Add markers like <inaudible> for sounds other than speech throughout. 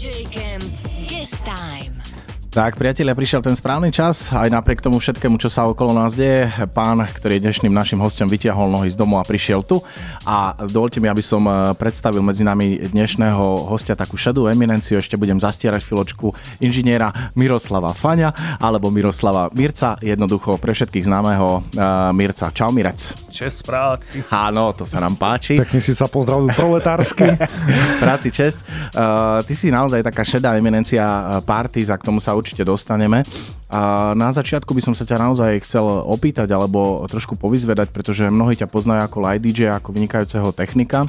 DJ Camp Guest Time. Tak, priatelia, prišiel ten správny čas, aj napriek tomu všetkému, čo sa okolo nás deje. Pán, ktorý je dnešným našim hostom, vytiahol nohy z domu a prišiel tu. A dovolte mi, aby som eh, predstavil medzi nami dnešného hostia takú šedú eminenciu. Ešte budem zastierať chvíľočku inžiniera Miroslava Faňa, alebo Miroslava Mirca, jednoducho pre všetkých známeho uh, Mirca. Čau, Mirec. Čes práci. Áno, to sa nám páči. Pekne si sa pozdravil proletársky. <laughs> práci čest. Uh, ty si naozaj taká šedá eminencia party, za k tomu sa určite dostaneme. A na začiatku by som sa ťa naozaj chcel opýtať alebo trošku povyzvedať, pretože mnohí ťa poznajú ako light DJ, ako vynikajúceho technika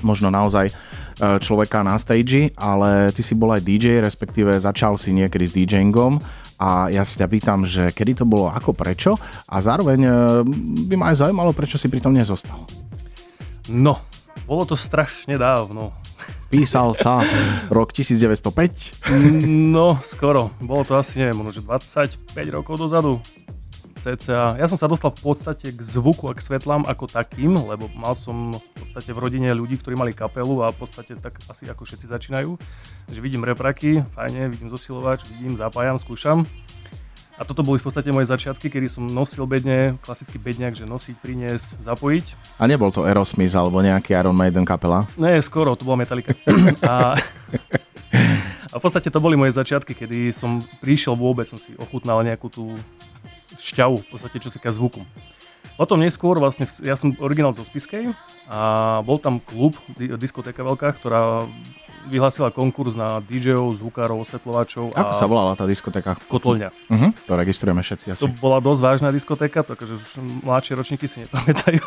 možno naozaj e, človeka na stage, ale ty si bol aj DJ, respektíve začal si niekedy s DJingom a ja sa ťa pýtam, že kedy to bolo, ako, prečo a zároveň e, by ma aj zaujímalo, prečo si pri tom nezostal. No, bolo to strašne dávno. Písal sa rok 1905. No, skoro. Bolo to asi, neviem, možno 25 rokov dozadu. CCA. Ja som sa dostal v podstate k zvuku a k svetlám ako takým, lebo mal som v podstate v rodine ľudí, ktorí mali kapelu a v podstate tak asi ako všetci začínajú. Takže vidím repraky, fajne, vidím zosilovač, vidím, zapájam, skúšam. A toto boli v podstate moje začiatky, kedy som nosil bedne, klasický bedňak, že nosiť, priniesť, zapojiť. A nebol to Aerosmith alebo nejaký Iron Maiden kapela? Nie, skoro, to bola Metallica. <laughs> a, a v podstate to boli moje začiatky, kedy som prišiel vôbec, som si ochutnal nejakú tú šťavu, v podstate čo sa týka zvuku. Potom neskôr vlastne, ja som originál zo Spiskej a bol tam klub, diskotéka veľká, ktorá vyhlásila konkurs na DJ-ov, zvukárov, osvetľovačov. Ako sa volala tá diskotéka? Kotolňa. Uh-huh, to registrujeme všetci asi. To bola dosť vážna diskotéka, takže už mladšie ročníky si nepamätajú.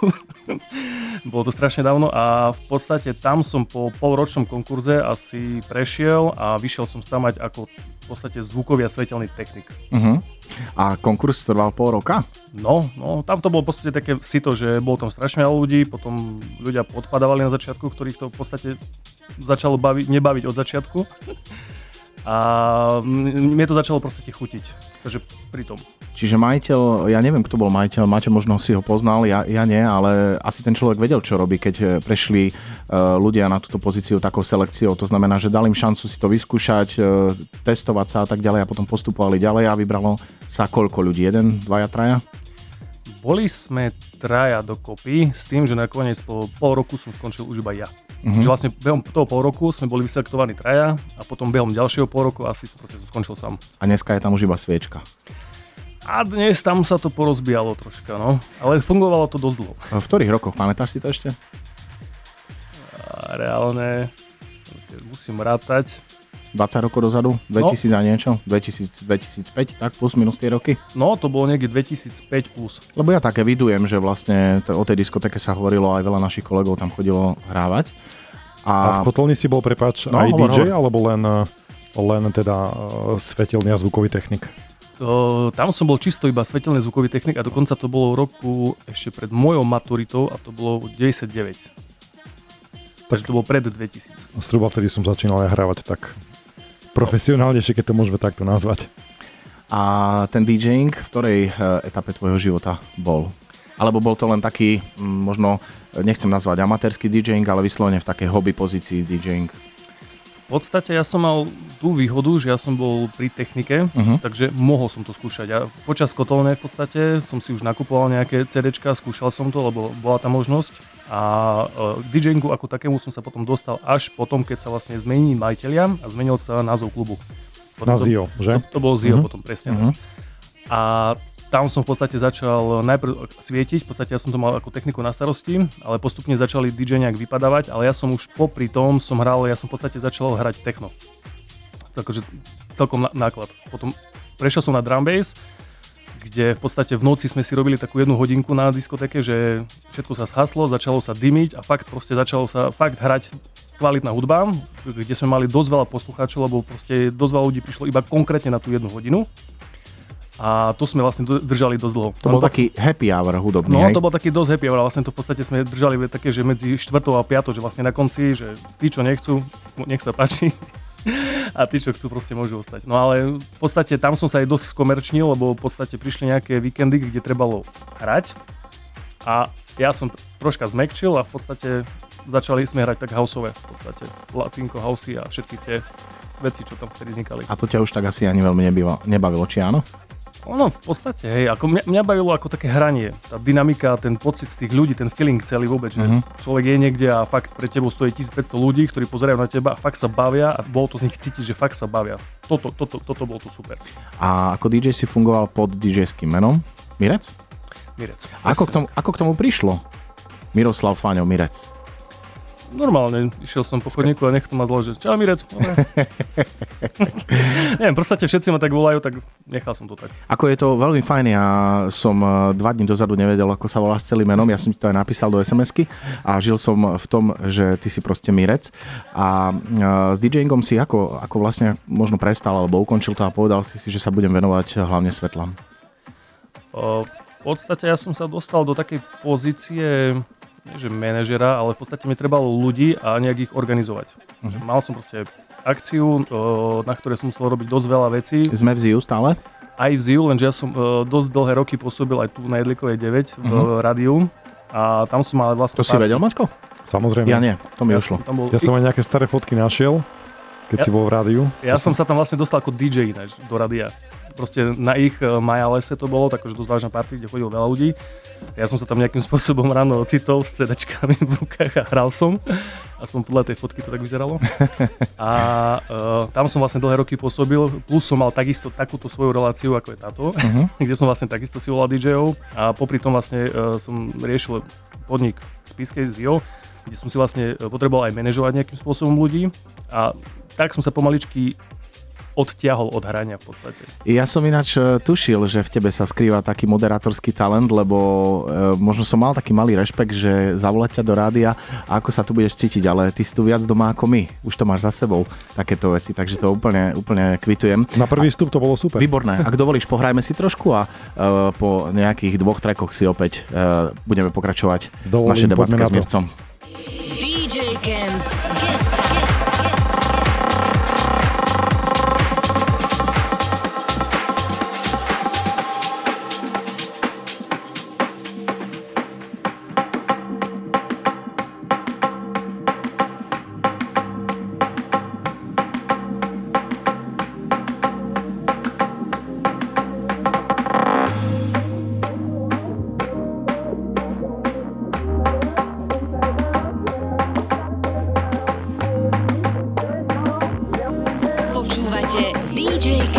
<laughs> Bolo to strašne dávno a v podstate tam som po polročnom konkurze asi prešiel a vyšiel som tam mať ako v podstate zvukový a svetelný technik. Uh-huh. A konkurs trval pol roka? No, no, tam to bolo v podstate také sito, že bolo tam strašne veľa ľudí, potom ľudia podpadávali na začiatku, ktorých to v podstate začalo baviť, nebaviť od začiatku. A mne to začalo proste chutiť. Takže pri tom. Čiže majiteľ, ja neviem, kto bol majiteľ, máte možno si ho poznal, ja, ja nie, ale asi ten človek vedel, čo robí, keď eh, prešli uh, ľudia na túto pozíciu takou selekciou. To znamená, že dal im šancu si to vyskúšať, uh, testovať sa a tak ďalej a potom postupovali ďalej a vybralo sa koľko ľudí? Jeden, dvaja, traja? Boli sme traja dokopy s tým, že nakoniec po pol roku som skončil už iba ja. Mm-hmm. Že vlastne behom toho pol roku sme boli vyselektovaní traja a potom behom ďalšieho pol roku asi som proste skončil sám. A dneska je tam už iba sviečka. A dnes tam sa to porozbijalo troška, no. Ale fungovalo to dosť dlho. V ktorých rokoch? Pamätáš si to ešte? A reálne, musím rátať. 20 rokov dozadu? 2000 no. a niečo? 2000, 2005, tak plus minus tie roky? No, to bolo niekde 2005 plus. Lebo ja také vidujem, že vlastne o tej diskoteke sa hovorilo, aj veľa našich kolegov tam chodilo hrávať. A, a v Kotolni si bol, prepáč, no, aj hovor, DJ, hovor. alebo len, len teda uh, svetelný a zvukový technik? Uh, tam som bol čisto iba svetelný zvukový technik a dokonca to bolo v roku ešte pred mojou maturitou a to bolo 99. Takže to bolo pred 2000. Zhruba vtedy som začínal aj hrávať tak profesionálnejšie, keď to môžeme takto nazvať. A ten DJing v ktorej eh, etape tvojho života bol? Alebo bol to len taký, možno, nechcem nazvať amatérsky DJing, ale vyslovene v takej hobby pozícii DJing? V podstate ja som mal tú výhodu, že ja som bol pri technike, uh-huh. takže mohol som to skúšať. Ja počas kotolne v podstate som si už nakupoval nejaké CDčka, skúšal som to, lebo bola tá možnosť. A uh, k DJingu ako takému som sa potom dostal až potom, keď sa vlastne zmení majiteľia a zmenil sa názov klubu. Potom Na ZIO, že? To, to bol ZIO uh-huh. potom, presne. Uh-huh. A tam som v podstate začal najprv svietiť, v podstate ja som to mal ako techniku na starosti, ale postupne začali DJ nejak vypadávať, ale ja som už popri tom som hral, ja som v podstate začal hrať techno. Takže celkom náklad. Potom prešiel som na drum bass, kde v podstate v noci sme si robili takú jednu hodinku na diskotéke, že všetko sa zhaslo, začalo sa dymiť a fakt proste začalo sa fakt hrať kvalitná hudba, kde sme mali dosť veľa poslucháčov, lebo proste dosť veľa ľudí prišlo iba konkrétne na tú jednu hodinu. A to sme vlastne držali dosť dlho. To bol to... taký happy hour hudobný, No, hej? to bol taký dosť happy hour, vlastne to v podstate sme držali také, že medzi štvrtou a piatou, že vlastne na konci, že tí, čo nechcú, nech sa páči. <laughs> a tí, čo chcú, proste môžu ostať. No ale v podstate tam som sa aj dosť skomerčnil, lebo v podstate prišli nejaké víkendy, kde trebalo hrať a ja som troška zmekčil a v podstate začali sme hrať tak houseové v podstate. Latinko, housey a všetky tie veci, čo tam vtedy vznikali. A to ťa už tak asi ani veľmi nebavilo, či áno? Ono v podstate, hej, ako mňa, mňa bavilo ako také hranie. Tá dynamika, ten pocit z tých ľudí, ten feeling celý vôbec, že Mhm. človek je niekde a fakt pre tebou stojí 1500 ľudí, ktorí pozerajú na teba a fakt sa bavia a bolo to z nich cítiť, že fakt sa bavia. Toto, toto, toto bolo to super. A ako DJ si fungoval pod DJ-ským menom? Mirec? Mirec. Ako k, tomu, ako k tomu prišlo? Miroslav Fáňov Mirec. Normálne, išiel som po chodníku a nech to ma zložiť. Čau Mirec. <laughs> Neviem, podstate všetci ma tak volajú, tak nechal som to tak. Ako je to veľmi fajn, ja som eh, dva dní dozadu nevedel, ako sa volá s celým menom, ja som ti to aj napísal do SMS-ky a žil som v tom, že ty si proste Mirec a eh, s DJingom si ako, ako vlastne možno prestal alebo ukončil to a povedal si si, že sa budem venovať hlavne svetlám. O, v podstate ja som sa dostal do takej pozície, nie že manažera, ale v podstate mi trebalo ľudí a nejak ich organizovať. Že mal som proste akciu, o, na ktorej som musel robiť dosť veľa vecí. Sme v ZIU stále? Aj v ZIU, lenže ja som o, dosť dlhé roky pôsobil aj tu na Jedlikovej 9 v Mhm. rádiu. A tam som mal vlastne... To si vedel, Maťko? Samozrejme. Ja nie, to mi ja ušlo. som tam bol, Ja som aj nejaké staré fotky našiel, keď Ja- si bol v rádiu. Ja som sa tam vlastne dostal ako DJ ináč do radia. Proste na ich e, Maja lese to bolo, takže dosť vážna party, kde chodilo veľa ľudí. Ja som sa tam nejakým <laughs> spôsobom ráno ocitol s CD-čkami v rukách a hral som. Aspoň podľa tej fotky to tak vyzeralo. A uh, tam som vlastne dlhé roky pôsobil, plus som mal takisto takúto svoju reláciu, ako je táto, Mhm. <laughs> kde som vlastne takisto si volal DJ-ov a popri tom vlastne uh, som riešil podnik v Spiske z kde som si vlastne potreboval aj manažovať nejakým spôsobom ľudí a tak som sa pomaličky odtiahol od hrania v podstate. Ja som ináč e, tušil, že v tebe sa skrýva taký moderátorský talent, lebo e, možno som mal taký malý rešpekt, že zavolať ťa do rádia a ako sa tu budeš cítiť, ale ty si tu viac doma ako my. Už to máš za sebou, takéto veci, takže to úplne, úplne kvitujem. Na prvý vstup to bolo super. Výborné. Ak dovolíš, pohrajme si trošku a uh, po nejakých dvoch trekoch si opäť uh, budeme pokračovať Dovolím, našej debatke poďme na s to. Mircom. DJ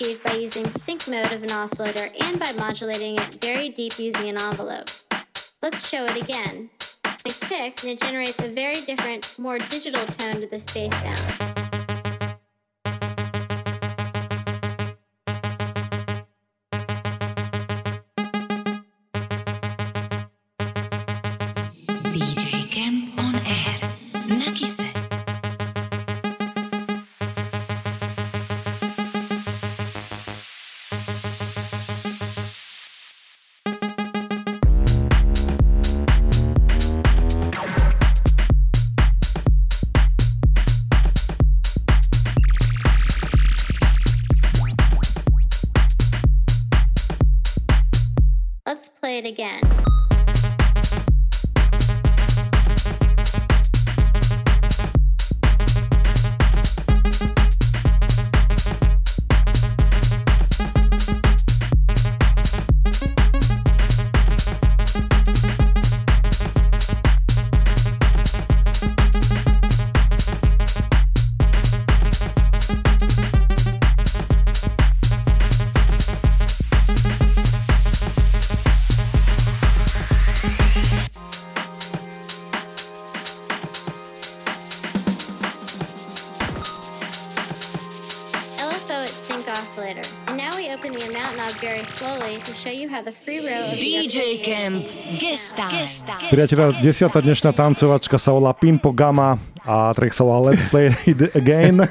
achieved by using sync mode of an oscillator and by modulating it very deep using an envelope. Let's show it again. 6 and it generates a very different, more digital tone to this bass sound. DJ Camp Priateľa, desiatá dnešná tancovačka sa volá Pimpo Gama a track sa volá Let's Play It <laughs> Again.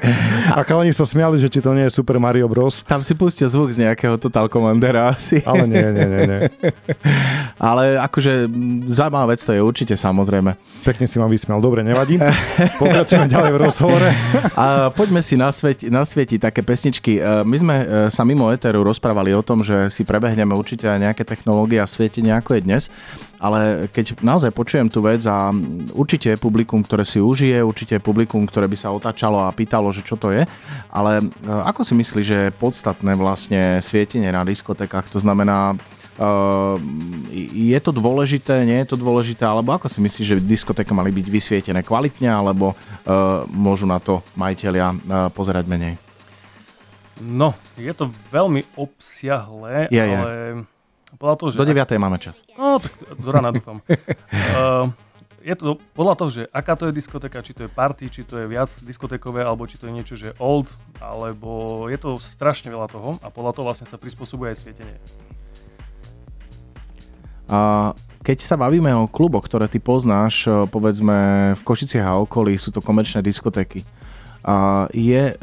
A chalani sa smiali, že či to nie je Super Mario Bros. Tam si pustia zvuk z nejakého Total Commandera asi. Ale nie, nie, nie. nie. <laughs> Ale akože zaujímavá vec to je určite samozrejme. Pekne si ma vysmial, dobre, nevadí. Pokračujeme ďalej v rozhovore. A poďme si nasvietiť, nasvietiť také pesničky. My sme e, sa mimo Eteru rozprávali o tom, že si prebehneme určite aj nejaké technológie a svietenie ako je dnes, ale keď naozaj počujem tú vec a určite je publikum, ktoré si užije, určite je publikum, ktoré by sa otáčalo a pýtalo, že čo to je, ale e, ako si myslí, že je podstatné vlastne svietenie na diskotekách, to znamená Uh, je to dôležité, nie je to dôležité, alebo ako si myslíš, že diskotéka mali byť vysvietené kvalitne, alebo uh, môžu na to majiteľia pozerať menej? No, je to veľmi obsiahlé, je, ale je. Podľa toho, že... Do 9. Ak... máme čas. No, tak do rána dúfam. uh, <laughs> je to podľa toho, že aká to je diskotéka, či to je party, či to je viac diskotékové, alebo či to je niečo, že old, alebo je to strašne veľa toho a podľa toho vlastne sa prispôsobuje aj svietenie. A keď sa bavíme o kluboch, ktoré ty poznáš, povedzme v Košiciach a okolí, sú to komerčné diskotéky je e,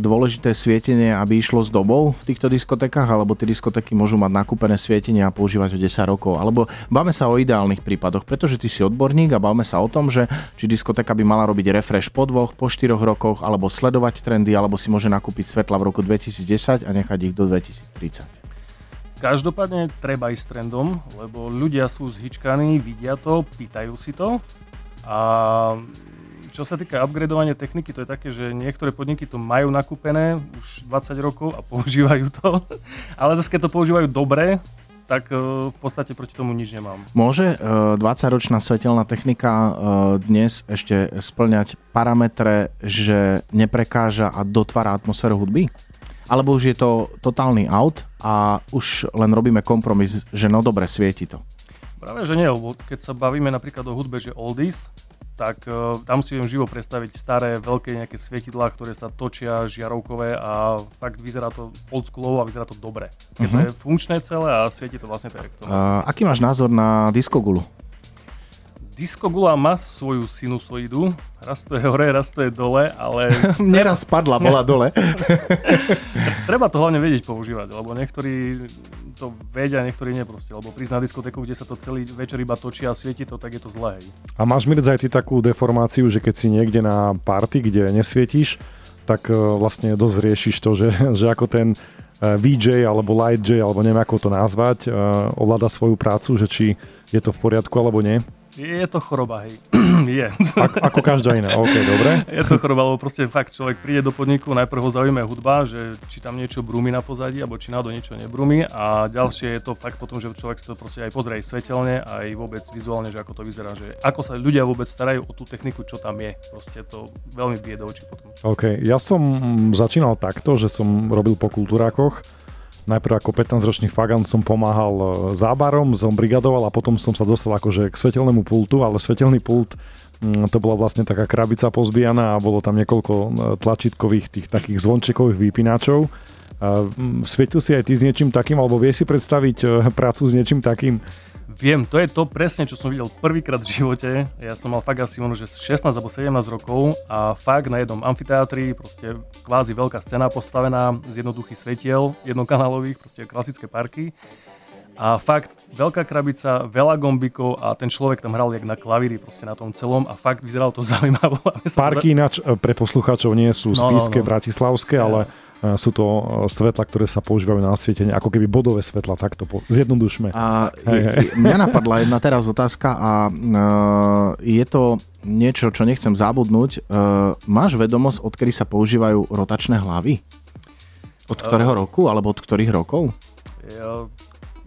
dôležité svietenie, aby išlo s dobou v týchto diskotekách, alebo tie diskotéky môžu mať nakúpené svietenie a používať ho 10 rokov. Alebo bavme sa o ideálnych prípadoch, pretože ty si odborník a bavme sa o tom, že či diskotéka by mala robiť refresh po dvoch, po štyroch rokoch, alebo sledovať trendy, alebo si môže nakúpiť svetla v roku 2010 a nechať ich do 2030. Každopádne treba ísť trendom, lebo ľudia sú zhyčkaní, vidia to, pýtajú si to a čo sa týka upgradovania techniky, to je také, že niektoré podniky to majú nakúpené už 20 rokov a <laughs> používajú to, ale zase keď to používajú dobre, tak e, v podstate proti tomu nič nemám. Môže 20-ročná e, svetelná technika e, dnes ešte splňať parametre, že neprekáža a dotvára atmosféru hudby? Alebo už je to totálny out a už len robíme kompromis, že no dobre, svieti to? Práve, že nie, lebo keď sa bavíme napríklad o hudbe, že oldies, tak uh, tam si viem živo predstaviť staré veľké nejaké svietidlá, ktoré sa točia žiarovkové a fakt vyzerá to oldschoolovo a vyzerá to dobre. Keď uh-huh. to je funkčné celé a svieti to vlastne to uh, Aký máš názor na diskogulu? Diskogula má svoju sinusoidu, raz to je hore, raz to je dole, ale... <laughs> Neraz padla, bola dole. <laughs> Treba to hlavne vedieť používať, lebo niektorí to vedia, niektorí nie proste, lebo prísť na diskotéku, kde sa to celý večer iba točí a svieti to, tak je to zlé. A máš Mirc aj ty takú deformáciu, že keď si niekde na party, kde nesvietíš, tak e, vlastne dosť riešiš to, že, <laughs> že ako ten e, VJ alebo Light J, alebo neviem ako to nazvať, e, ovláda svoju prácu, že či je to v poriadku alebo nie? Je to choroba, hej. <clears throat> je. Ako, ako každá iná, OK, dobre. <laughs> Je to choroba, lebo proste fakt človek príde do podniku, najprv ho zaujíma hudba, že či tam niečo brúmi na pozadí, alebo či náhodou niečo nebrúmi a ďalšie je to fakt potom, že človek si to proste aj pozrie aj svetelne, aj vôbec vizuálne, že ako to vyzerá, že ako sa ľudia vôbec starajú o tú techniku, čo tam je. Proste to veľmi bije do očí potom. OK, ja som začínal takto, že som robil po kultúrákoch najprv ako 15-ročný fagant som pomáhal e, zábarom, som brigadoval a potom som sa dostal akože k svetelnému pultu, ale svetelný pult mm, to bola vlastne taká krabica pozbijaná a bolo tam niekoľko e, tlačítkových tých takých zvončekových vypínačov. Svietil si aj ty s niečím takým, alebo vieš si predstaviť e, prácu s niečím takým? Viem, to je to presne, čo som videl prvýkrát v živote. Ja som mal fakt asi možno, že 16 alebo 17 rokov a fakt na jednom amfiteátri, proste kvázi veľká scéna postavená z jednoduchých svetiel, jednokanálových, proste klasické parky. A fakt, veľká krabica, veľa gombikov a ten človek tam hral jak na klavíri proste na tom celom a fakt vyzeralo to <laughs> zaujímaво. Parky ináč e, pre poslucháčov nie sú no, spíske, no, no. bratislavské, ale sú to e, svetla, ktoré sa používajú na osvietenie, ako keby bodové svetla, takto po, zjednodušme. A hej, hej. mňa napadla jedna teraz otázka a uh, je to niečo, čo nechcem zabudnúť. Uh, máš vedomosť, odkedy sa používajú rotačné hlavy? Od ktorého uh, roku, alebo od ktorých rokov? Ja,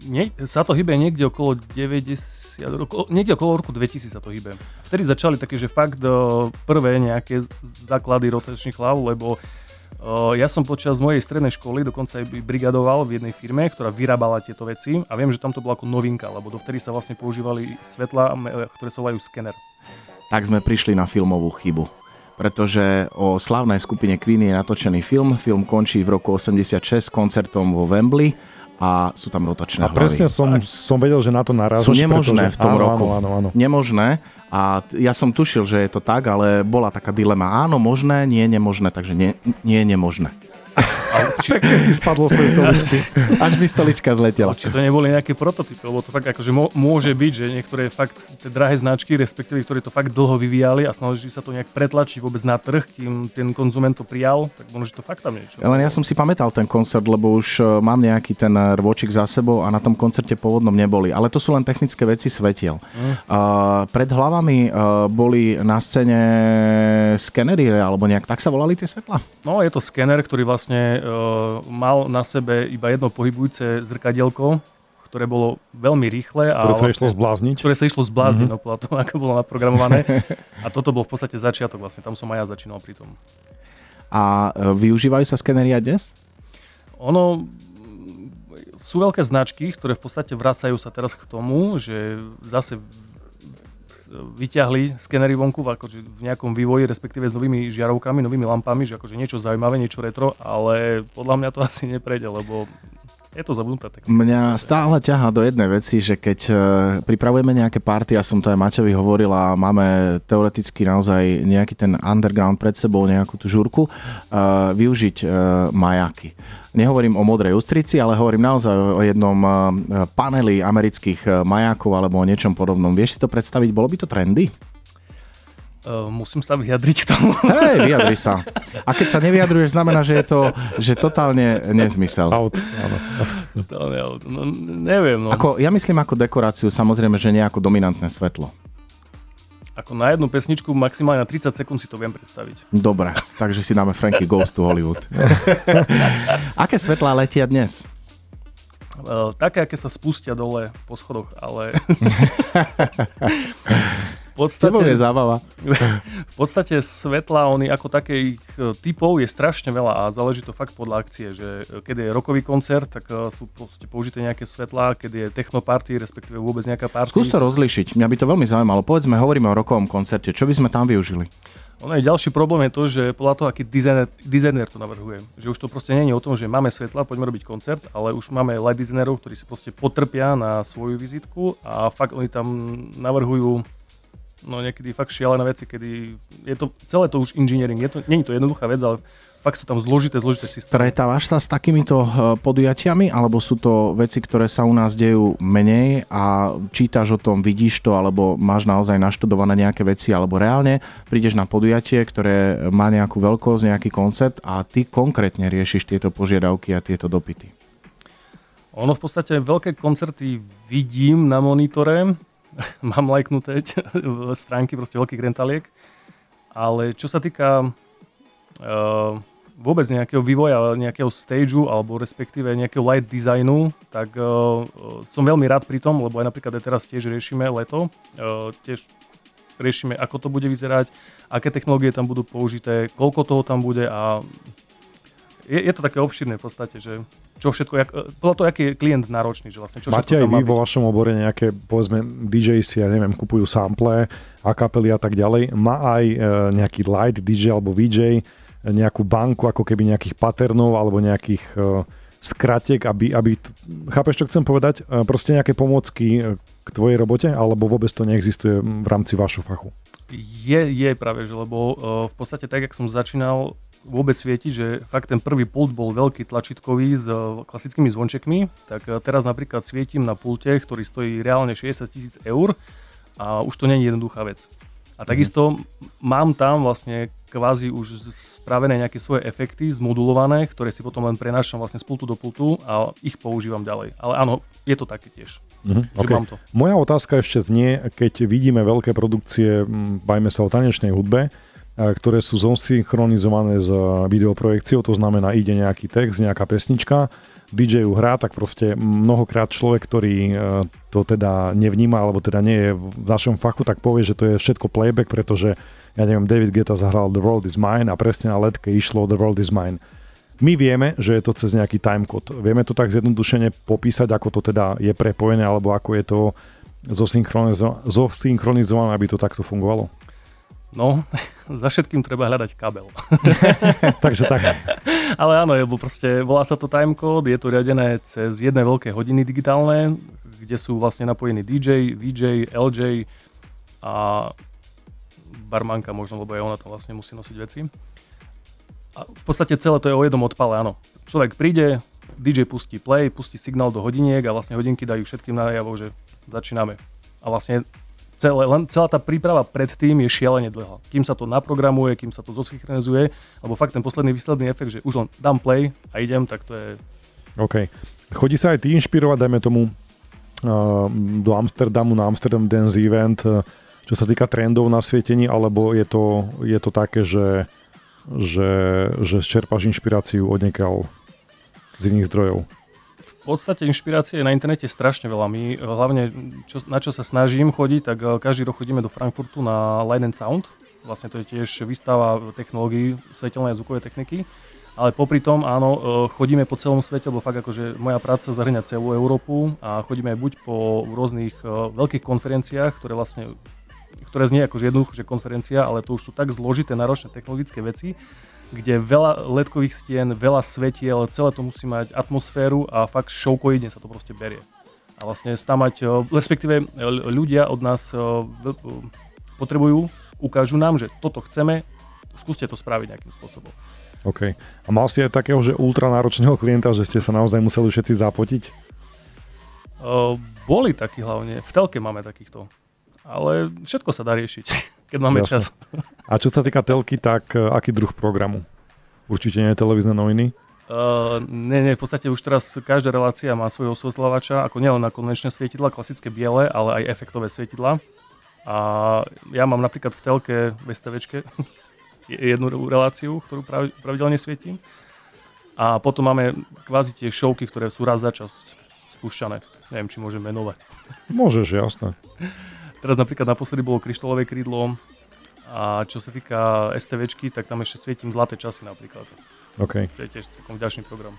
nie, sa to hýbe niekde okolo 90 rokov, niekde okolo roku 2000 sa to hýbe. Vtedy začali také, že fakt prvé nejaké základy rotačných hlav, lebo ja som počas mojej strednej školy dokonca aj brigadoval v jednej firme, ktorá vyrábala tieto veci a viem, že tam to bola ako novinka, lebo dovtedy sa vlastne používali svetla, ktoré sa volajú skener. Tak sme prišli na filmovú chybu pretože o slavnej skupine Queen je natočený film. Film končí v roku 86 koncertom vo Wembley a sú tam rotačné A presne som, som vedel, že na to narážaš. Sú nemožné pretože, v tom áno, roku. Áno, áno, áno. Nemožné. A ja som tušil, že je to tak, ale bola taká dilema. Áno, možné, nie, nemožné. Takže nie, nie je nemožné. Či... Pekne si spadlo z tej stoličky. Až mi stolička zletela. Či to neboli nejaké prototypy, lebo to fakt akože môže byť, že niektoré fakt tie drahé značky, respektíve ktoré to fakt dlho vyvíjali a snažili sa to nejak pretlačiť vôbec na trh, kým ten konzument to prijal, tak možno, že to fakt tam niečo. Len ja som si pamätal ten koncert, lebo už e, mám nejaký ten e, rvočik za sebou a na tom koncerte pôvodnom neboli. Ale to sú len technické veci svetiel. Mm. Uh, pred hlavami uh, boli na scéne skenery, alebo nejak tak sa volali tie svetla? No, je to skener, ktorý vlastne mal na sebe iba jedno pohybujúce zrkadielko, ktoré bolo veľmi rýchle. A ktoré sa vlastne, išlo zblázniť? Ktoré sa išlo zblázniť, mm-hmm. no podľa toho, <laughs> ako bolo naprogramované. <laughs> a toto bol v podstate začiatok vlastne, tam som aj ja začínal pri tom. A e, využívajú sa skenery aj dnes? Ono, sú veľké značky, ktoré v podstate vracajú sa teraz k tomu, že zase vyťahli skenery vonku v, akože v nejakom vývoji, respektíve s novými žiarovkami, novými lampami, že akože niečo zaujímavé, niečo retro, ale podľa mňa to <laughs> asi neprejde, lebo je to zabudnuté. Tak. Mňa stále ťahá do jednej veci, že keď uh, pripravujeme nejaké party, ja som to aj Maťovi hovoril a máme teoreticky naozaj nejaký ten underground pred sebou, nejakú tú žurku, uh, využiť uh, majaky. Nehovorím o modrej ústrici, ale hovorím naozaj o jednom paneli amerických majákov alebo o niečom podobnom. Vieš si to predstaviť? Bolo by to trendy? Uh, musím sa vyjadriť k tomu. Hej, vyjadri sa. A keď sa nevyjadruješ, znamená, že je to že totálne nezmysel. Out, áno. Totálne out. No, neviem. No. Ako, ja myslím ako dekoráciu, samozrejme, že nie ako dominantné svetlo. Ako na jednu pesničku maximálne na 30 sekúnd si to viem predstaviť. Dobre, takže si dáme Frankie Goes to Hollywood. <laughs> Aké svetlá letia dnes? Uh, také, aké sa spustia dole po schodoch, ale <laughs> podstate, je zábava. <laughs> v podstate svetla, oni ako takých e, typov je strašne veľa a záleží to fakt podľa akcie, že e, keď je rokový koncert, tak e, sú použité nejaké svetlá, keď je technoparty, respektíve vôbec nejaká party. Skús to rozlišiť, mňa by to veľmi zaujímalo. Povedzme, hovoríme o rokovom koncerte, čo by sme tam využili? Ono je ďalší problém je to, že podľa toho, aký dizajner, dizajner to navrhuje. Že už to proste nie je o tom, že máme svetla, poďme robiť koncert, ale už máme light designerov, ktorí si proste potrpia na svoju vizitku a fakt oni tam navrhujú no niekedy fakt šialené veci, kedy je to, celé to už engineering, je to, nie je to jednoduchá vec, ale fakt sú tam zložité, zložité systémy. Stretávaš sa s takýmito eh, podujatiami, alebo sú to veci, ktoré sa u nás dejú menej a čítaš o tom, vidíš to, alebo máš naozaj naštudované nejaké veci, alebo reálne prídeš na podujatie, ktoré má nejakú veľkosť, nejaký koncept a ty konkrétne riešiš tieto požiadavky a tieto dopity. Ono v podstate veľké koncerty vidím na monitore, <laughs> mám lajknuté <laughs> stránky proste veľkých rentaliek, ale čo sa týka uh, vôbec nejakého vývoja, nejakého stageu alebo respektíve nejakého light designu, tak uh, som veľmi rád pri tom, lebo aj napríklad aj teraz tiež riešime leto, uh, tiež riešime, ako to bude vyzerať, aké technológie tam budú použité, koľko toho tam bude a je, je to také obširné v podstate, že čo všetko, jak, podľa toho, aký je klient náročný, že vlastne čo Máte aj vy vo vašom obore nejaké, povedzme, DJ si, ja neviem, kupujú sample, a kapely a tak ďalej. Má aj e, nejaký light DJ alebo VJ, nejakú banku ako keby nejakých paternov alebo nejakých e, skratiek, aby, aby, chápeš, čo chcem povedať? E, proste nejaké pomocky e, k tvojej robote, alebo vôbec to neexistuje v rámci vašho fachu? Je, je práve, že lebo uh, v podstate tak, jak som začínal vôbec svietiť, že fakt ten prvý pult bol veľký tlačítkový s uh, klasickými zvončekmi, tak uh, teraz napríklad svietim na pulte, ktorý stojí reálne 60 tisíc eur a už to nie je jednoduchá vec. A takisto mám tam vlastne kvázi už spravené nejaké svoje efekty zmodulované, ktoré si potom len prenášam vlastne z pultu do pultu a ich používam ďalej. Ale áno, je to také tiež. Mm-hmm, okay. mám to. Moja otázka ešte znie, keď vidíme veľké produkcie, bajme sa o tanečnej hudbe, ktoré sú zosynchronizované s videoprojekciou, to znamená, ide nejaký text, nejaká pesnička, DJ ju hrá, tak proste mnohokrát človek, ktorý e, to teda nevníma, alebo teda nie je v našom fachu, tak povie, že to je všetko playback, pretože ja neviem, David Guetta zahral The World is Mine a presne na letke išlo The World is Mine. My vieme, že je to cez nejaký timecode. Vieme to tak zjednodušene popísať, ako to teda je prepojené, alebo ako je to zosynchronizované, aby to takto fungovalo? No, <laughs> za všetkým treba hľadať kabel. <laughs> Takže tak. <laughs> Ale áno, lebo proste volá sa to timecode, je to riadené cez jedné veľké hodiny digitálne, kde sú vlastne napojení DJ, VJ, LJ a barmanka možno, lebo aj ona tam vlastne musí nosiť veci. A v podstate celé to je o jednom odpale, áno. Človek príde, DJ pustí play, pustí signál do hodiniek a vlastne hodinky dajú všetkým najavo, že začíname. A vlastne celé, len celá tá príprava predtým je šialene dlhá. Kým sa to naprogramuje, kým sa to zosynchronizuje, alebo fakt ten posledný výsledný efekt, že už len dám play a idem, tak to je... OK. Chodí sa aj ty inšpirovať, dajme tomu, uh, do Amsterdamu na Amsterdam Dance Event, uh, čo sa týka trendov na svietení, alebo je to, je to také, že, že, že čerpáš inšpiráciu od niekiaľ z iných zdrojov? V podstate inšpirácie je na internete strašne veľa. My eh, hlavne, čo, na čo sa snažím chodiť, tak eh, každý rok chodíme do Frankfurtu na Light and Sound. Vlastne to je tiež výstava technológií svetelnej a zvukovej techniky. Ale popri tom, áno, eh, chodíme po celom svete, lebo fakt akože moja práca zahrňa celú Európu a chodíme buď po rôznych veľkých konferenciách, ktoré vlastne ktoré znie akože jednoducho, že konferencia, ale to už sú tak zložité, náročné technologické veci, kde veľa ledkových stien, veľa svetiel, celé to musí mať atmosféru a fakt showkoidne sa to proste berie. A vlastne tam mať, respektíve ľudia od nás potrebujú, ukážu nám, že toto chceme, skúste to spraviť nejakým spôsobom. OK. A mal si aj takého, že ultranáročného klienta, že ste sa naozaj museli všetci zapotiť? Uh, boli takí hlavne. V telke máme takýchto. Ale všetko sa dá riešiť, <laughs> keď máme Jasne. čas. A čo sa týka telky, tak uh, aký druh programu? Určite nie televízne noviny? Uh, nie, nie, v podstate už teraz každá relácia má svojho osvetľovača, ako nielen na konvenčné svietidla, klasické biele, ale aj efektové svietidla. A ja mám napríklad v telke v STVčke <laughs> jednu reláciu, ktorú pravidelne svietím. A potom máme kvázi tie showky, ktoré sú raz za čas spúšťané. Neviem, či môžem menovať. Môžeš, jasné. <laughs> Teraz napríklad naposledy bolo kryštolové krídlo, a čo sa týka STVčky, tak tam ešte svietím zlaté časy napríklad. OK. To je tiež celkom ďalší program.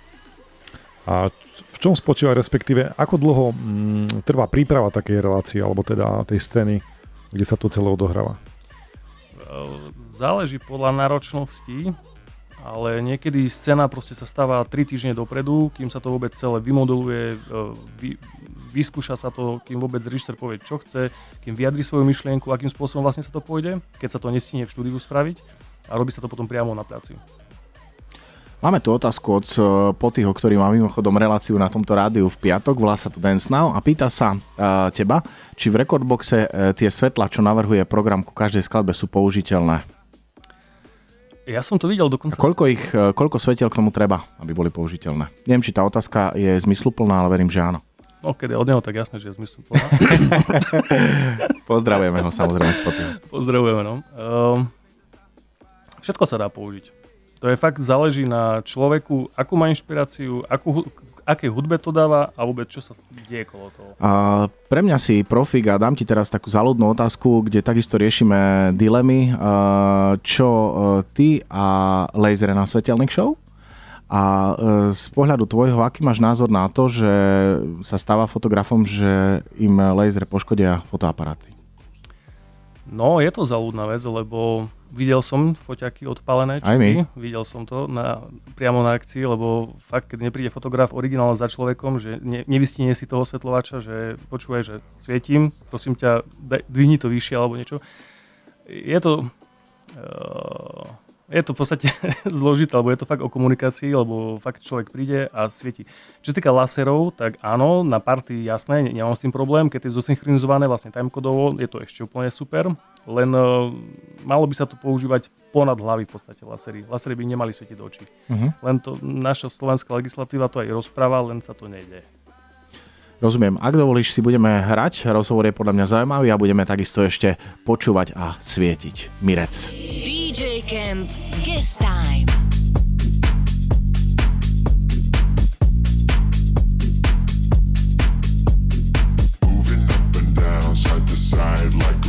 A v čom spočíva, respektíve, ako dlho mm, trvá príprava takej relácie, alebo teda tej scény, kde sa to celé odohráva? Záleží podľa náročnosti, ale niekedy scéna proste sa stáva 3 týždne dopredu, kým sa to vôbec celé vymoduluje, vy, vyskúša sa to, kým vôbec režisér povie, čo chce, kým vyjadri svoju myšlienku, akým spôsobom vlastne sa to pôjde, keď sa to nestíne v štúdiu spraviť a robí sa to potom priamo na práci. Máme tu otázku od eh, Potyho, ktorý má mimochodom reláciu na tomto rádiu v piatok, volá sa to Dance Now a pýta sa uh, teba, či v rekordboxe tie svetla, čo navrhuje program ku každej skladbe sú použiteľné. Ja som to videl dokonca. A koľko, ich, koľko svetiel k tomu treba, aby boli použiteľné? Neviem, či tá otázka je zmysluplná, ale verím, že áno. No, keď je od neho, tak jasné, že je zmyslu plná. <laughs> Pozdravujeme ho samozrejme spotu. Pozdravujeme, no. Um, všetko sa dá použiť. To je fakt, záleží na človeku, akú má inšpiráciu, akú, aké hudbe to dáva a vôbec čo sa deje kolo toho. A pre mňa si profik a dám ti teraz takú záľudnú otázku, kde takisto riešime dilemy. Čo e, ty a laser na svetelných show? A e, z pohľadu tvojho, aký máš názor na to, že sa stáva fotografom, že im laser poškodia fotoaparáty? No, je to záľudná vec, lebo videl som foťaky odpalené, Aj my. videl som to na, priamo na akcii, lebo fakt, keď nepríde fotograf originál za človekom, že ne, nevystine si toho osvetľovača, že počúvaj, že svietím, prosím ťa, daj, dvihni to vyššie alebo niečo. Je to... Uh, je to v podstate <laughs> zložité, lebo je to fakt o komunikácii, lebo fakt človek príde a svieti. Čo sa týka laserov, tak áno, na party jasné, nemám s tým problém, keď je zosynchronizované vlastne timekodovo, je to ešte úplne super, len uh, malo by sa to používať ponad hlavy v podstate lasery. Lasery by nemali svietiť do očí. Uh-huh. Len to naša slovenská legislatíva to aj rozpráva, len sa to nejde. Rozumiem. Ak dovolíš, si budeme hrať. Rozhovor je podľa mňa zaujímavý a budeme takisto ešte počúvať a svietiť. Mirec. DJ Camp Guest Time. Moving up and down, side to side like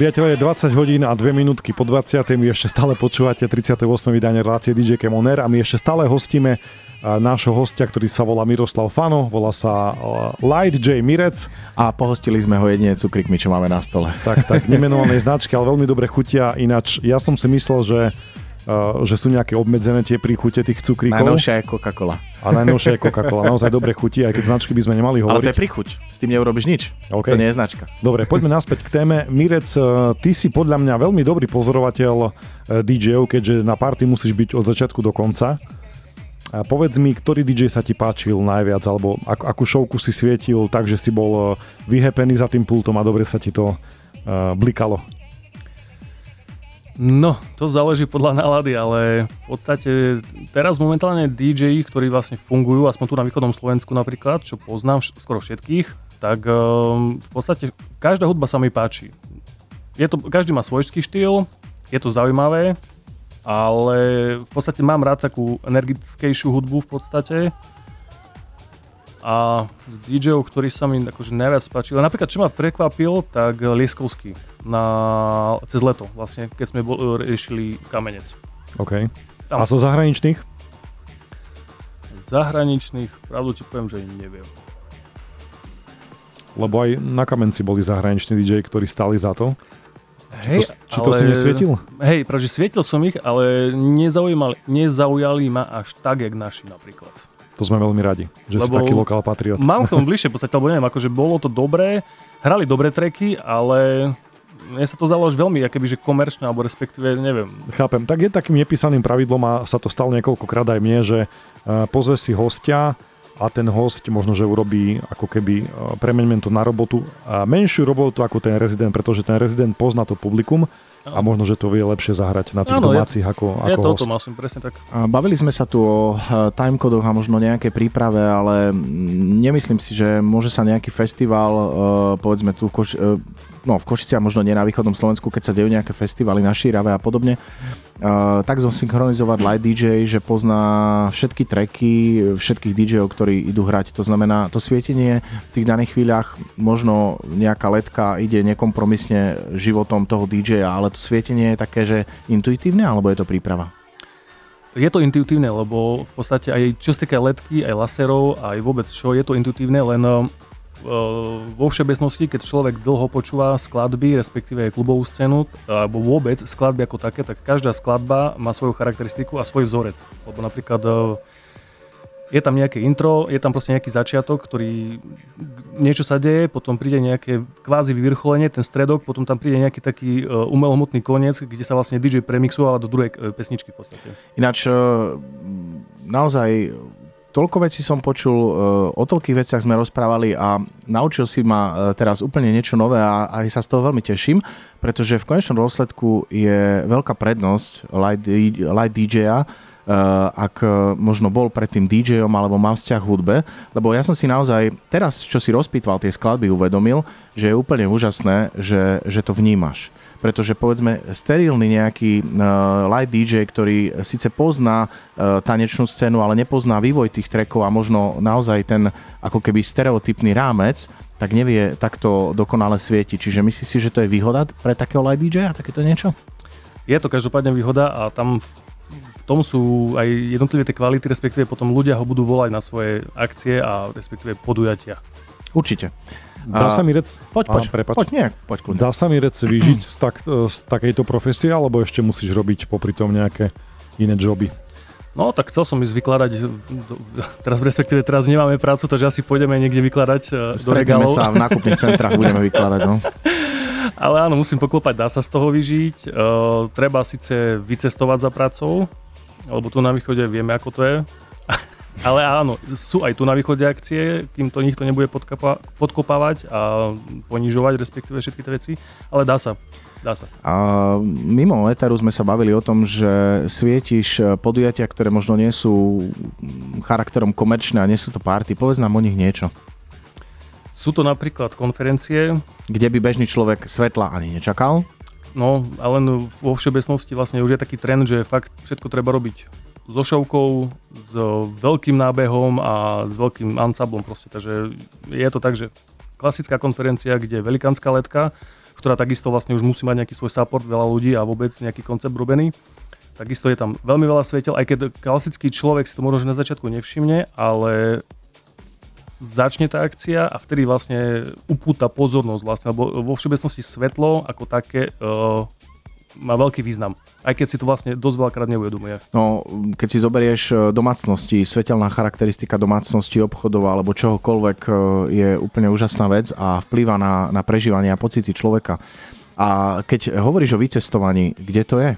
Priatelia, je 20 hodín a 2 minútky po 20. Vy ešte stále počúvate 38. vydanie relácie DJ Cam On Air a my ešte stále hostíme a, nášho hostia, ktorý sa volá Miroslav Fano, volá sa a, Light J. Mirec. A pohostili sme ho jedine cukrikmi, čo máme na stole. Tak, tak, <laughs> nemenovanej značky, ale veľmi dobre chutia. Ináč, ja som si myslel, že že sú nejaké obmedzené tie príchute tých cukríkov. Najnovšia je Coca-Cola. A najnovšia je Coca-Cola. Naozaj dobre chutí, aj keď značky by sme nemali hovoriť. Ale to je príchuť. S tým neurobiš nič. OK. To nie je značka. Dobre, poďme naspäť k téme. Mirec, uh, ty si podľa mňa veľmi dobrý pozorovateľ uh, DJ-ov, keďže na party musíš byť od začiatku do konca. A povedz mi, ktorý DJ sa ti páčil najviac, alebo ak, akú šovku si svietil tak, že si bol uh, vyhepený za tým pultom a dobre sa ti to uh, blikalo. No, to záleží podľa nálady, ale v podstate teraz momentálne DJ, ktorí vlastne fungujú, aspoň tu na východnom Slovensku napríklad, čo poznám skoro všetkých, tak um, v podstate každá hudba sa mi páči. Je to, každý má svojský štýl, je to zaujímavé, ale v podstate mám rád takú energickejšiu hudbu v podstate. A z DJ-ov, ktorý sa mi akože najviac páčil, napríklad čo ma prekvapil, tak Lieskovský na, cez leto, vlastne, keď sme bol, riešili kamenec. OK. Tam- A zo zahraničných? Zahraničných, pravdu ti poviem, že neviem. Lebo aj na kamenci boli zahraniční DJ, ktorí stali za to. Hej, či to si nesvietil? Hej, pretože svietil som ich, ale nezaujímali, nezaujali ma až tak, jak naši napríklad. To sme veľmi radi, že si Lebo taký lokál patriot. Mám k tomu <laughs> bližšie, v podstate, lebo neviem, akože bolo to dobré, hrali dobré treky, ale mne sa to zdalo až veľmi, akoby, že komerčné, alebo respektíve, neviem. Chápem. Tak je takým nepísaným pravidlom a sa to stalo niekoľkokrát aj mne, že eh, pozve si hostia a ten host možno, že urobí ako keby, eh, premeňme to na robotu, a menšiu robotu ako ten rezident, pretože ten rezident pozná to publikum a možno, že to vie lepšie zahrať na tých je- domácich ako, Je ako to o host. tom, asi presne tak. A Bavili sme sa tu o eh, timekodoch a možno nejaké príprave, ale nemyslím si, že môže sa nejaký festival, eh, povedzme tu v, Koš- eh, no, v Košiciach, možno nie na východnom Slovensku, keď sa dejú nejaké festivaly na Šírave a podobne, tak zosynchronizovať light DJ, že pozná všetky tracky všetkých DJ-ov, ktorí idú hrať. To znamená, to svietenie v tých daných chvíľach, možno nejaká letka ide nekompromisne životom toho DJ-a, ale to svietenie je také, že intuitívne, alebo je to príprava? Je to intuitívne, lebo v podstate aj čo sa týka letky, aj laserov, aj vôbec čo, je to intuitívne, len uh, vo všeobecnosti, keď človek dlho počúva skladby, respektíve aj klubovú scénu, alebo vôbec skladby ako také, tak každá skladba má svoju charakteristiku a svoj vzorec. Lebo napríklad uh, je tam nejaké intro, je tam proste nejaký začiatok, ktorý niečo sa deje, potom príde nejaké kvázi vyvrcholenie, ten stredok, potom tam príde nejaký taký uh, umelohmotný koniec, kde sa vlastne DJ premixoval do druhej uh, pesničky v podstate. Ináč, eh, naozaj toľko vecí som počul, o toľkých veciach sme rozprávali a naučil si ma teraz úplne niečo nové a aj sa z toho veľmi teším, pretože v konečnom dôsledku je veľká prednosť light, light DJ-a, ak eh, možno bol predtým DJ-om alebo mám vzťah k hudbe, lebo ja som si naozaj teraz, čo si rozpýtval tie skladby, uvedomil, že je úplne úžasné, že, že to vnímaš pretože povedzme sterilný nejaký uh, light DJ, ktorý síce pozná uh, tanečnú scénu, ale nepozná vývoj tých trackov a možno naozaj ten ako keby stereotypný rámec, tak nevie takto dokonale svietiť. Čiže myslíš si, že to je výhoda pre takého light DJ a takéto niečo? Je to každopádne výhoda a tam tom sú aj jednotlivé tie kvality, respektíve potom ľudia ho budú volať na svoje akcie a respektíve podujatia. Určite. Dá A- sa mi rec... Poď, poď, prepač. poď, nie, poď kľudne. Dá sa mi rec vyžiť z, tak, z takejto profesie, alebo ešte musíš robiť popri tom nejaké iné joby? No tak chcel som ísť vykladať, do, teraz respektíve teraz nemáme prácu, takže asi pôjdeme niekde vykladať e, do Stretneme regálov. sa v nákupných centrách, budeme vykladať. No. <laughs> Ale áno, musím poklopať, dá sa z toho vyžiť. Uh, treba síce vycestovať za prácou, lebo tu na východe vieme, ako to je. <laughs> Ale áno, sú aj tu na východe akcie, kým to nikto nebude podkapa- podkopávať a ponižovať, respektíve všetky tie veci, ale dá sa. Dá sa. A mimo Eteru sme sa bavili o tom, že svietiš podujatia, ktoré možno nie sú charakterom komerčné a nie sú to party. Povedz nám o nich niečo. Sú to napríklad konferencie, Kde by bežný človek svetla ani nečakal. No a len vo všeobecnosti vlastne už je taký trend, že fakt všetko treba robiť so šovkou, s veľkým nábehom a s veľkým ansáblom proste. Takže je to tak, že klasická konferencia, kde je velikánska letka, ktorá takisto vlastne už musí mať nejaký svoj support, veľa ľudí a vôbec nejaký koncept robený. Takisto je tam veľmi veľa svetel, aj keď klasický človek si to možno na začiatku nevšimne, ale začne tá akcia a vtedy vlastne upúta pozornosť vlastne, lebo vo všeobecnosti svetlo ako také uh, má veľký význam. Aj keď si to vlastne dosť veľakrát neuvedomuje. No, keď si zoberieš e, domácnosti, svetelná charakteristika domácnosti, obchodov alebo čohokoľvek e, je úplne úžasná vec a vplýva na, na prežívanie a pocity človeka. A keď hovoríš o vycestovaní, kde to je?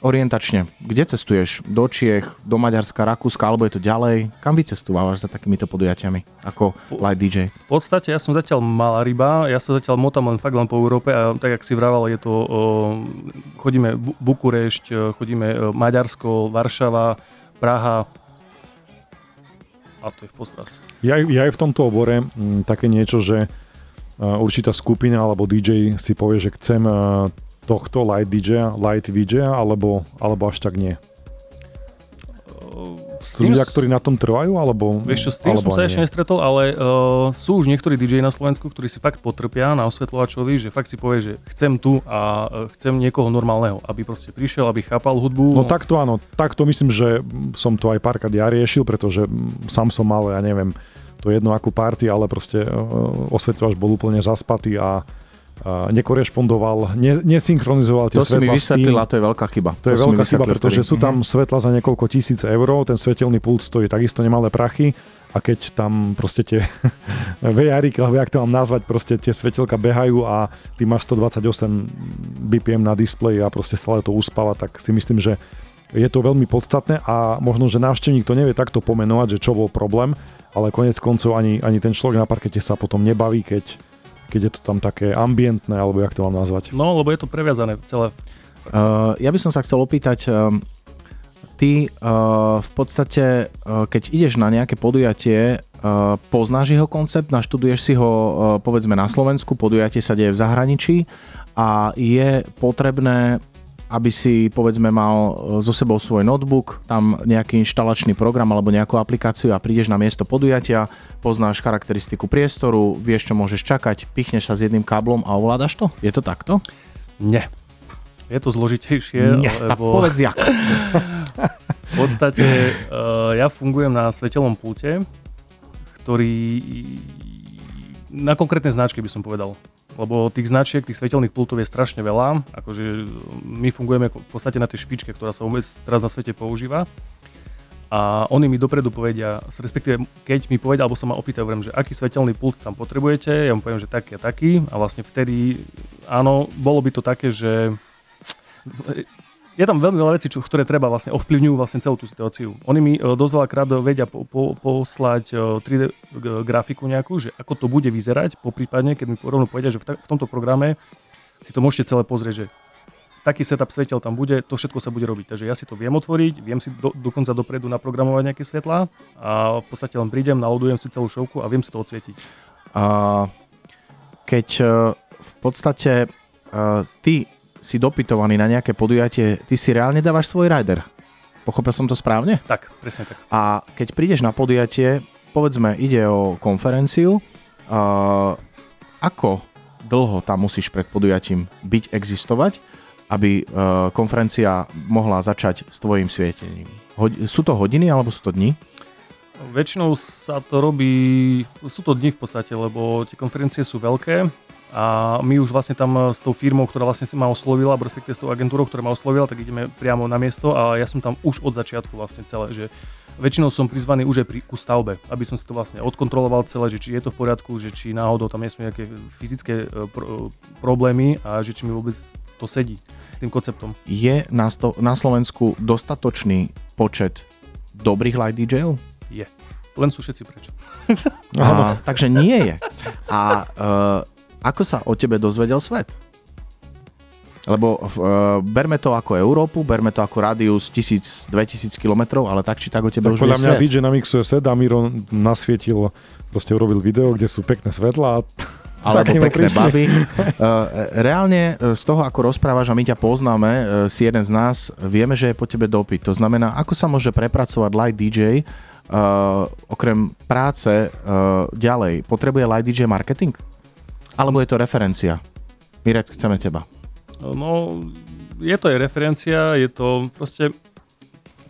Orientačne. Kde cestuješ? Do Čiech, do Maďarska, Rakúska, alebo je to ďalej? Kam vycestovávaš za takýmito podujatiami ako light DJ? V podstate ja som zatiaľ malá ryba, ja sa zatiaľ motám len fakt len po Európe a tak, jak si vraval, je to, chodíme Bu- Bukurešť, e, chodíme e, Maďarsko, Varšava, Praha a to je v podstate. Ja, ja aj v tomto obore m, také niečo, že uh, určitá skupina alebo DJ si povie, že chcem uh, tohto light DJ, light VJ, alebo, alebo až tak nie? Sú ľudia, ktorí na tom trvajú, alebo Vieš čo, s tým som sa ešte nestretol, ale uh, sú už niektorí DJ na Slovensku, ktorí si fakt potrpia na osvetľovačovi, že fakt si povie, že chcem tu a uh, chcem niekoho normálneho, aby proste prišiel, aby chápal hudbu. No takto áno, takto myslím, že som to aj párkrát ja riešil, pretože sám som mal, ja neviem, to jedno akú party, ale proste uh, osvetľovač bol úplne zaspatý a nekorešpondoval, ne, nesynchronizoval tie to svetla. To si mi vysvetlila, to je veľká chyba. To, to je veľká chyba, pretože sú tam svetla za niekoľko tisíc eur, ten svetelný pult stojí takisto nemalé prachy a keď tam proste tie <laughs> vejáriky, alebo jak to mám nazvať, proste tie svetelka behajú a ty máš 128 BPM na displeji a proste stále to uspáva, tak si myslím, že je to veľmi podstatné a možno, že návštevník to nevie takto pomenovať, že čo bol problém, ale konec koncov ani, ani ten človek na parkete sa potom nebaví, keď keď je to tam také ambientné, alebo jak to mám nazvať? No, lebo je to previazané celé. Uh, ja by som sa chcel opýtať, uh, ty uh, v podstate, uh, keď ideš na nejaké podujatie, uh, poznáš jeho koncept, naštuduješ si ho uh, povedzme na Slovensku, podujatie sa deje v zahraničí a je potrebné aby si povedzme mal so sebou svoj notebook, tam nejaký inštalačný program alebo nejakú aplikáciu a prídeš na miesto podujatia, poznáš charakteristiku priestoru, vieš, čo môžeš čakať, pichneš sa s jedným káblom a ovládaš to? Je to takto? Nie. Je to zložitejšie, Nie, lebo... povedz jak. <laughs> v podstate uh, ja fungujem na svetelom pulte, ktorý na konkrétne značky by som povedal. Lebo tých značiek, tých svetelných pultov je strašne veľa. Akože my fungujeme v podstate na tej špičke, ktorá sa vôbec teraz na svete používa a oni mi dopredu povedia, respektíve keď mi povedia, alebo sa ma opýtajú, hovorím, že aký svetelný pult tam potrebujete, ja mu poviem, že taký a taký a vlastne vtedy, áno, bolo by to také, že je tam veľmi veľa vecí, čo, ktoré treba vlastne ovplyvňujú vlastne celú tú situáciu. Oni mi e, dosť veľakrát vedia po, po, poslať 3D e, grafiku nejakú, že ako to bude vyzerať, po prípadne, keď mi rovno povedia, že v, ta, v tomto programe si to môžete celé pozrieť, že taký setup svetel tam bude, to všetko sa bude robiť. Takže ja si to viem otvoriť, viem si do, dokonca dopredu naprogramovať nejaké svetlá a v podstate len prídem, nalodujem si celú šovku a viem si to odsvietiť. A keď e, v podstate ty si dopytovaný na nejaké podujatie, ty si reálne dávaš svoj rider. Pochopil som to správne? Tak, presne tak. A keď prídeš na podujatie, povedzme, ide o konferenciu, uh, ako dlho tam musíš pred podujatím byť, existovať, aby uh, konferencia mohla začať s tvojim svietením? Hod- sú to hodiny alebo sú to dni? Väčšinou sa to robí, sú to dni v podstate, lebo tie konferencie sú veľké a my už vlastne tam s tou firmou, ktorá vlastne si ma oslovila, respektíve s tou agentúrou, ktorá ma oslovila, tak ideme priamo na miesto a ja som tam už od začiatku vlastne celé, že väčšinou som prizvaný už aj pri, ku stavbe, aby som si to vlastne odkontroloval celé, že či je to v poriadku, že či náhodou tam nie sú nejaké fyzické e, pr- problémy a že či mi vôbec to sedí tým konceptom. Je na, sto- na Slovensku dostatočný počet dobrých light DJov? Je. Len sú všetci preč. A, <laughs> takže nie je. A uh, ako sa o tebe dozvedel svet? Lebo uh, berme to ako Európu, berme to ako radius 1000-2000 km, ale tak či tak o tebe tak už podľa mňa. DJ namixuje set a Miro nasvietil, proste urobil video, kde sú pekné svetla a <laughs> alebo pekné prišli. baby. Uh, <laughs> reálne z toho, ako rozprávaš a my ťa poznáme, uh, si jeden z nás, vieme, že je po tebe dopyt. To znamená, ako sa môže prepracovať light DJ uh, okrem práce uh, ďalej, potrebuje Light DJ marketing? Alebo je to referencia? Mirec, chceme teba. No, je to aj referencia, je to proste...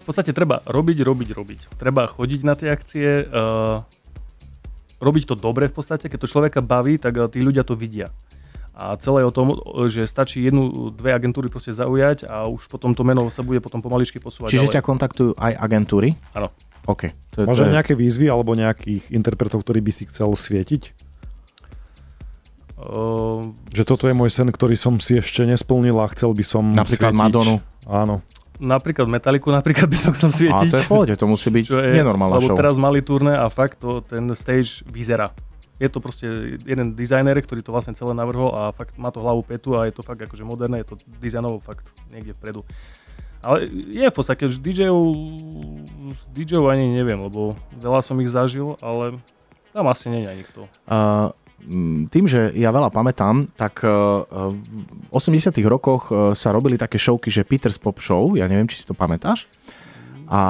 V podstate treba robiť, robiť, robiť. Treba chodiť na tie akcie, uh, robiť to dobre v podstate. Keď to človeka baví, tak uh, tí ľudia to vidia. A celé je o tom, že stačí jednu, dve agentúry proste zaujať a už potom to meno sa bude potom pomaličky posúvať Čiže ďalej. ťa kontaktujú aj agentúry? Áno. OK. To je, Máš to je, nejaké výzvy alebo nejakých interpretov, ktorí by si chcel svietiť? Uh, Že toto je môj sen, ktorý som si ešte nesplnil a chcel by som Napríklad svietiť. Madonu. Áno. napríklad Metaliku napríklad by som chcel a svietiť. to je v pohode, to musí byť Čo je, nenormálna lebo show. teraz mali turné a fakt to, ten stage vyzerá. Je to proste jeden dizajner, ktorý to vlastne celé navrhol a fakt má to hlavu petu a je to fakt akože moderné, je to dizajnovo fakt niekde vpredu. Ale je v podstate, že DJov, DJov ani neviem, lebo veľa som ich zažil, ale tam asi nie je nikto. Uh, tým, že ja veľa pamätám, tak uh, v 80 rokoch uh, sa robili také showky, že Peter's Pop Show, ja neviem, či si to pamätáš. A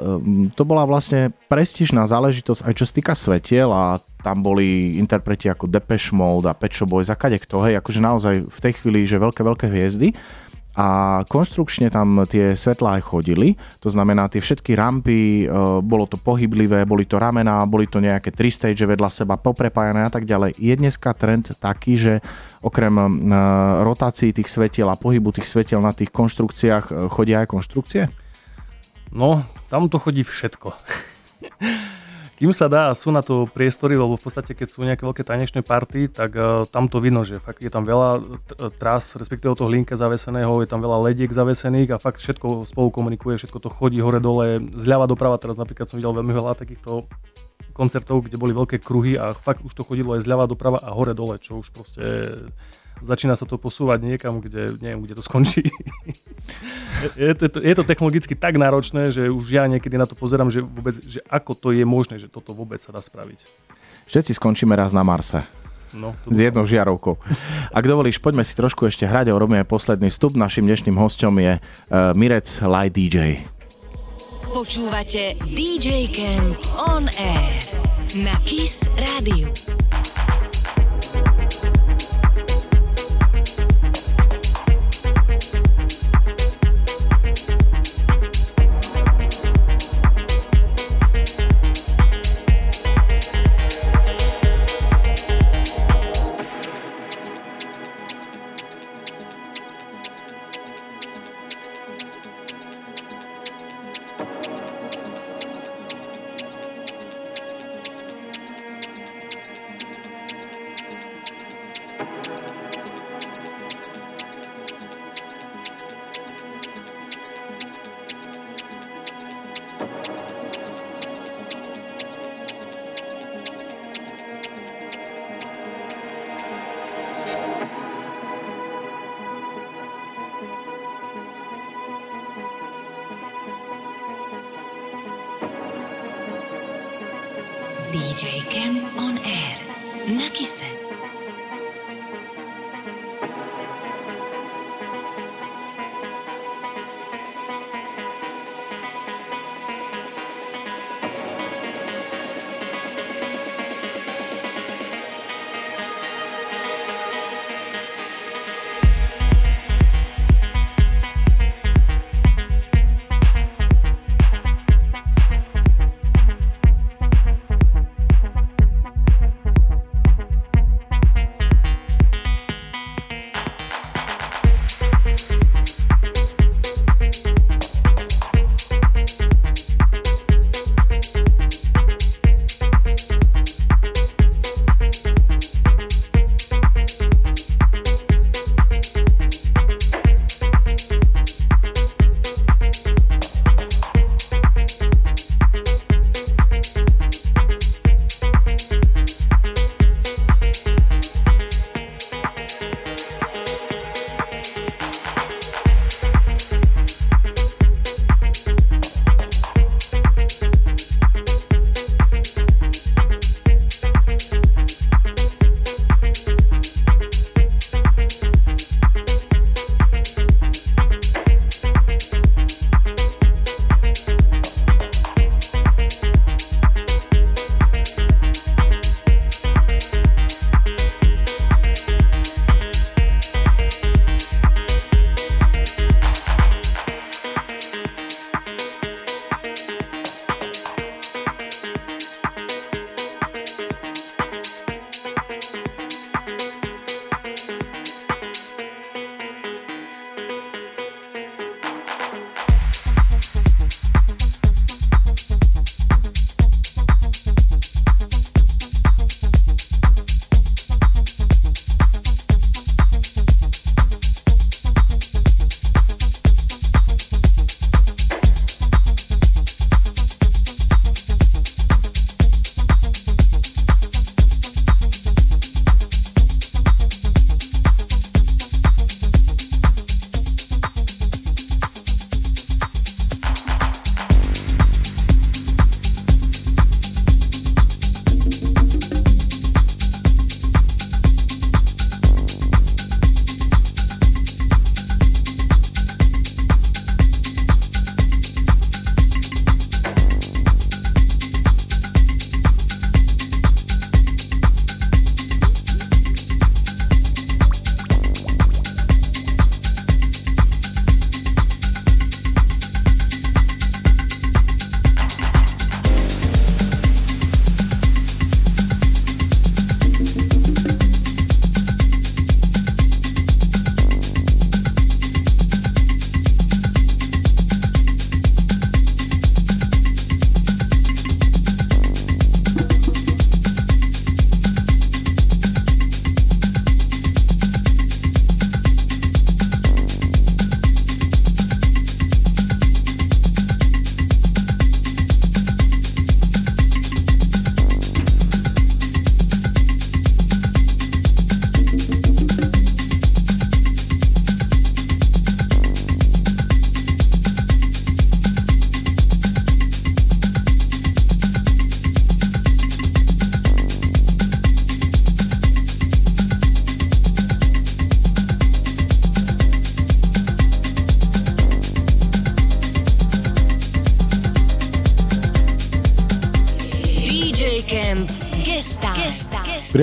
um, to bola vlastne prestížná záležitosť aj čo sa týka svetiel a tam boli interpreti ako Depeche Mode a Pet Shop Boys a kade kto, hej, akože naozaj v tej chvíli, že veľké, veľké hviezdy. A konštrukčne tam tie svetlá aj chodili, to znamená tie všetky rampy, e, bolo to pohyblivé, boli to ramená, boli to nejaké tri stage vedľa seba poprepájané a tak ďalej. Je dneska trend taký, že okrem e, rotácií tých svetiel a pohybu tých svetiel na tých konštrukciách e, chodia aj konštrukcie? No, tam to chodí všetko. <laughs> Kým sa dá, sú na to priestory, lebo v podstate keď sú nejaké veľké tanečné party, tak uh, tam to vidno, že fakt je tam veľa t- tras, respektíve toho linka zaveseného, je tam veľa lediek zavesených a fakt všetko spolu komunikuje, všetko to chodí hore dole, zľava doprava, teraz napríklad som videl veľmi veľa takýchto koncertov, kde boli veľké kruhy a fakt už to chodilo aj zľava doprava a hore dole, čo už proste začína sa to posúvať niekam, kde neviem, kde to skončí. je, to, je, to, je to technologicky tak náročné, že už ja niekedy na to pozerám, že vôbec, že ako to je možné, že toto vôbec sa dá spraviť. Všetci skončíme raz na Marse. No, to s jednou žiarovkou. Ak dovolíš, poďme si trošku ešte hrať a urobíme posledný vstup. Našim dnešným hostom je uh, Mirec Light DJ. Počúvate DJ Camp On Air na KISS Rádiu.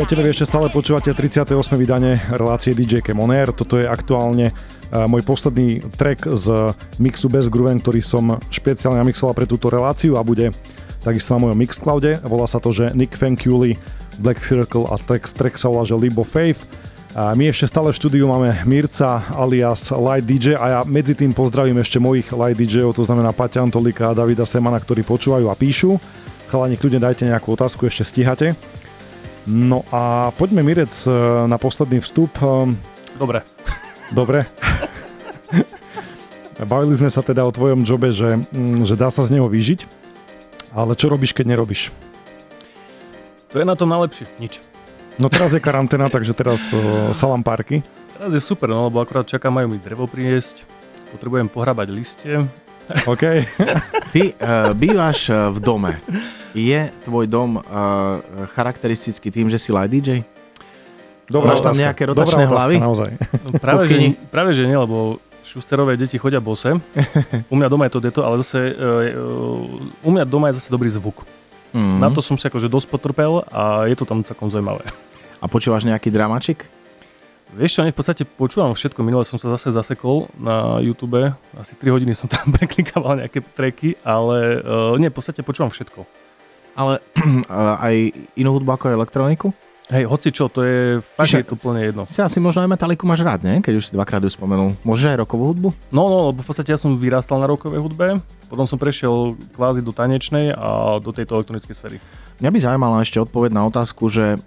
Priatelia, vy ešte stále počúvate 38. vydanie relácie DJ Cam On Air. Toto je aktuálne uh, môj posledný track z mixu Bez Grooven, ktorý som špeciálne namixoval pre túto reláciu a bude takisto na mojom Mixcloude. Volá sa to, že Nick Fankuli, Black Circle a track, track sa volá, že of Faith. A my ešte stále v štúdiu máme Mirca alias Light DJ a ja medzi tým pozdravím ešte mojich Light DJov, to znamená Paťa Antolika a Davida Semana, ktorí počúvajú a píšu. Chalani, kľudne dajte nejakú otázku, ešte stíhate. No a poďme Mirec e, na posledný vstup. Ehm, Dobre. Dobre. <laughs> Bavili sme sa teda o tvojom jobe, že, mm, že dá sa z neho vyžiť, ale čo robíš, keď nerobíš? To je na tom najlepšie. Nič. No teraz je karanténa, takže teraz <laughs> uh, salám parky. Teraz je super, no lebo akorát čakám, majú mi drevo priniesť. Potrebujem pohrabať listie. OK. <laughs> Ty uh, bývaš uh, v dome. Je tvoj dom uh, charakteristický tým, že si light DJ? Dobrá Máš tam otázka. nejaké rotačné Dobrá otázka, hlavy? naozaj. No, práve, že, práve že nie, lebo šusterové deti chodia bose. U mňa doma je to deto, ale zase uh, u mňa doma je zase dobrý zvuk. Mm. Na to som si akože dosť potrpel a je to tam celkom zaujímavé. A počúvaš nejaký dramačik? Vieš čo, ne, v podstate počúvam všetko. Minule som sa zase zasekol na YouTube. Asi 3 hodiny som tam <laughs> preklikával nejaké tracky, ale uh, nie, v podstate počúvam všetko. Ale <clears throat> aj inú hudbu ako elektroniku? Hej, hoci čo, to je fakt Čiže- je to úplne jedno. Si asi možno aj Metaliku máš rád, nie? Keď už si dvakrát ju spomenul. Môžeš aj rokovú hudbu? No, no, lebo v podstate ja som vyrastal na rokovej hudbe, potom som prešiel kvázi do tanečnej a do tejto elektronickej sféry. Mňa by zaujímala ešte odpoveď na otázku, že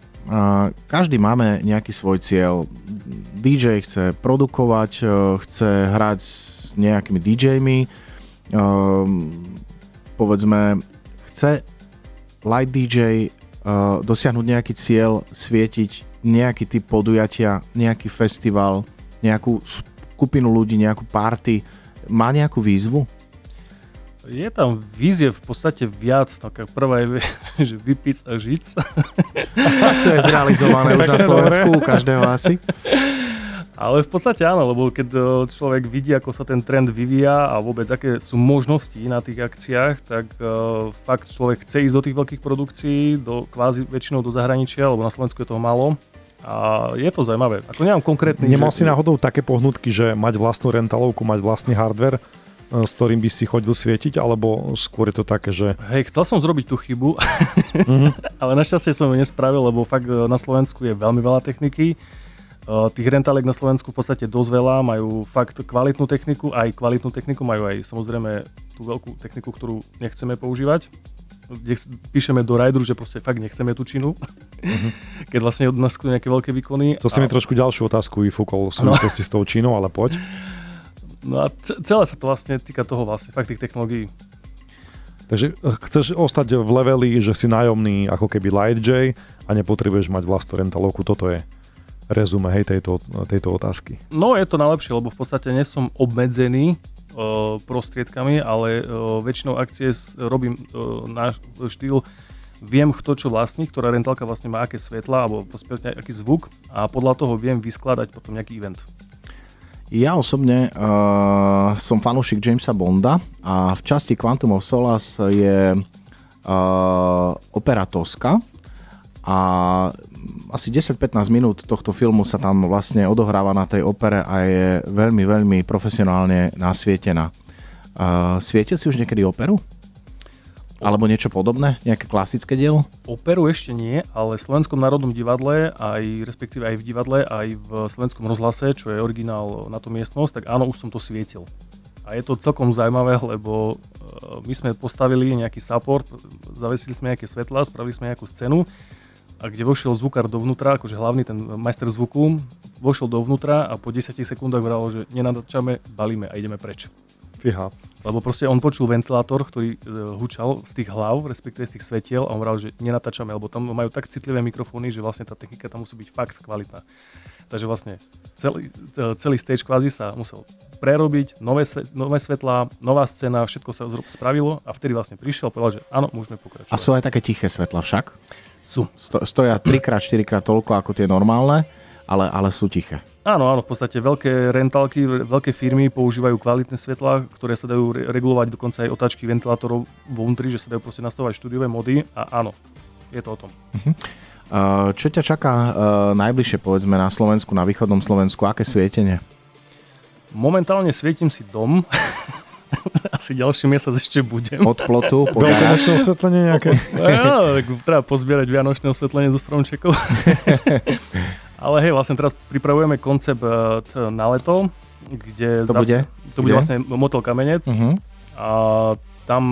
každý máme nejaký svoj cieľ. DJ chce produkovať, uh, chce hrať s nejakými DJmi, um, povedzme, chce light DJ uh, dosiahnuť nejaký cieľ, svietiť nejaký typ podujatia, nejaký festival, nejakú skupinu ľudí, nejakú party. Má nejakú výzvu? Je tam vízie v podstate viac, taká prvá je, <laughs> že vypiť a žiť. Tak <laughs> to je zrealizované už na Slovensku u každého asi. Ale v podstate áno, lebo keď e, človek vidí, ako sa ten trend vyvíja a vôbec aké sú možnosti na tých akciách, tak uh, fakt človek chce ísť do tých veľkých produkcií, do kvázi väčšinou do zahraničia, lebo na Slovensku je toho málo. A je to zaujímavé. Ako nemám konkrétny... Nemal že- si náhodou také pohnutky, že mať vlastnú rentalovku, mať vlastný hardware, s ktorým by si chodil svietiť, alebo skôr je to také, že Hej, chcel som zrobiť tú chybu, <laughs> ale našťastie som ju nespravil, lebo fakt e, na Slovensku je veľmi veľa techniky. E, Tých rentáliek na Slovensku v podstate dosť veľa, majú fakt kvalitnú techniku, aj kvalitnú techniku, majú aj samozrejme tú veľkú techniku, ktorú nechceme používať. Píšeme do Rideru, že proste fakt nechceme tú činu, <laughs> keď vlastne od nás chcú nejaké veľké výkony. to si A- mi trošku ďalšiu otázku vyfúkol v súvislosti s tou Čínou, ale poď. <laughs> No a ce- celé sa to vlastne týka toho vlastne, fakt tých technológií. Takže e, chceš ostať v leveli, že si nájomný ako keby Light J a nepotrebuješ mať vlastnú rentalovku. Toto je rezume hej, tejto, tejto otázky. No je to najlepšie, lebo v podstate nie som obmedzený uh, prostriedkami, ale uh, väčšinou akcie robím uh, náš štýl viem kto čo vlastní, ktorá rentálka vlastne má aké svetla alebo aký zvuk a podľa toho viem vyskladať potom nejaký event. Ja osobne uh, som fanúšik Jamesa Bonda a v časti Quantum of Solace je uh, opera Tosca a asi 10-15 minút tohto filmu sa tam vlastne odohráva na tej opere a je veľmi, veľmi profesionálne nasvietená. Uh, svietil si už niekedy operu? Alebo niečo podobné? Nejaké klasické dielo? Operu ešte nie, ale v Slovenskom národnom divadle, aj respektíve aj v divadle, aj v Slovenskom rozhlase, čo je originál na tú miestnosť, tak áno, už som to svietil. A je to celkom zaujímavé, lebo e, my sme postavili nejaký support, zavesili sme nejaké svetlá, spravili sme nejakú scénu a kde vošiel zvukár dovnútra, akože hlavný ten majster zvuku, vošiel dovnútra a po 10 sekundách vralo, že nenačame, balíme a ideme preč. Fíha. Lebo proste on počul ventilátor, ktorý e, hučal z tých hlav, respektíve z tých svetiel a on vral, že nenatáčame, lebo tam majú tak citlivé mikrofóny, že vlastne tá technika tam musí byť fakt kvalitná. Takže vlastne celý, e, celý stage kvázi sa musel prerobiť, nové, sve, nové svetlá, nová scéna, všetko sa spravilo a vtedy vlastne prišiel a povedal, že áno, môžeme pokračovať. A sú aj také tiché svetla však? sú. Sto, stoja 3x, 4x toľko ako tie normálne, ale, ale sú tiché. Áno, áno, v podstate veľké rentálky, veľké firmy používajú kvalitné svetlá, ktoré sa dajú re- regulovať dokonca aj otáčky ventilátorov vo vnútri, že sa dajú proste nastavovať štúdiové mody a áno, je to o tom. Uh, čo ťa čaká uh, najbližšie, povedzme, na Slovensku, na východnom Slovensku? Aké svietenie? Momentálne svietim si dom. <laughs> Asi ďalší mesiac ešte budem. Od plotu po? Veľkonočné osvetlenie nejaké? <laughs> No, tak treba pozbierať vianočné osvetlenie zo stromčekov. <laughs> Ale hej, vlastne teraz pripravujeme koncept t- na leto, kde To bude? to bude Kde? vlastne motel Kamenec Uh-huh. a tam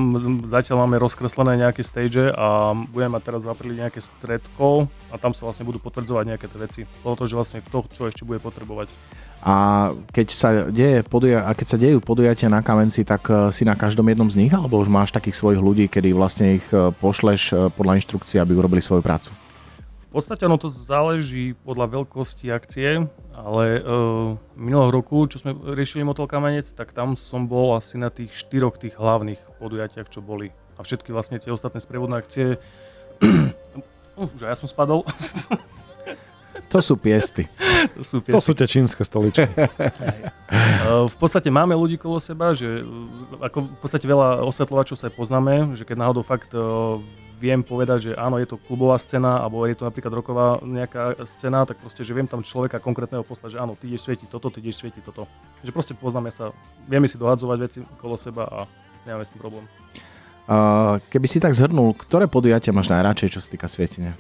zatiaľ máme rozkreslené nejaké stage a budeme mať teraz v apríli nejaké stredko a tam sa vlastne budú potvrdzovať nejaké tie veci. Bolo to, že vlastne kto čo ešte bude potrebovať. A keď sa, deje poduja- a keď sa dejú podujatia na Kamenci, tak eh, si na každom jednom z nich, alebo už máš takých svojich ľudí, kedy vlastne ich eh, pošleš podľa inštrukcií, aby urobili svoju prácu? V podstate ono to záleží podľa veľkosti akcie, ale uh, minulého roku, čo sme riešili Motel Kamenec, tak tam som bol asi na tých štyroch tých hlavných podujatiach, čo boli. A všetky vlastne tie ostatné sprievodné akcie... uh, už aj ja som spadol. <laughs> To sú piesty. to sú To piesky. sú tie čínske stoličky. Uh, <laughs> v podstate máme ľudí kolo seba, že uh, ako v podstate veľa osvetľovačov sa aj poznáme, že keď náhodou fakt viem povedať, že áno, je to klubová scéna, alebo je to napríklad roková nejaká scéna, tak proste, že viem tam človeka konkrétneho poslať, že áno, ty ideš svietiť toto, ty ideš svietiť toto. Že proste poznáme sa, vieme si dohadzovať veci kolo seba a nemáme s tým problém. Uh, keby si tak zhrnul, ktoré podujatia máš najradšej, čo sa týka svietenia?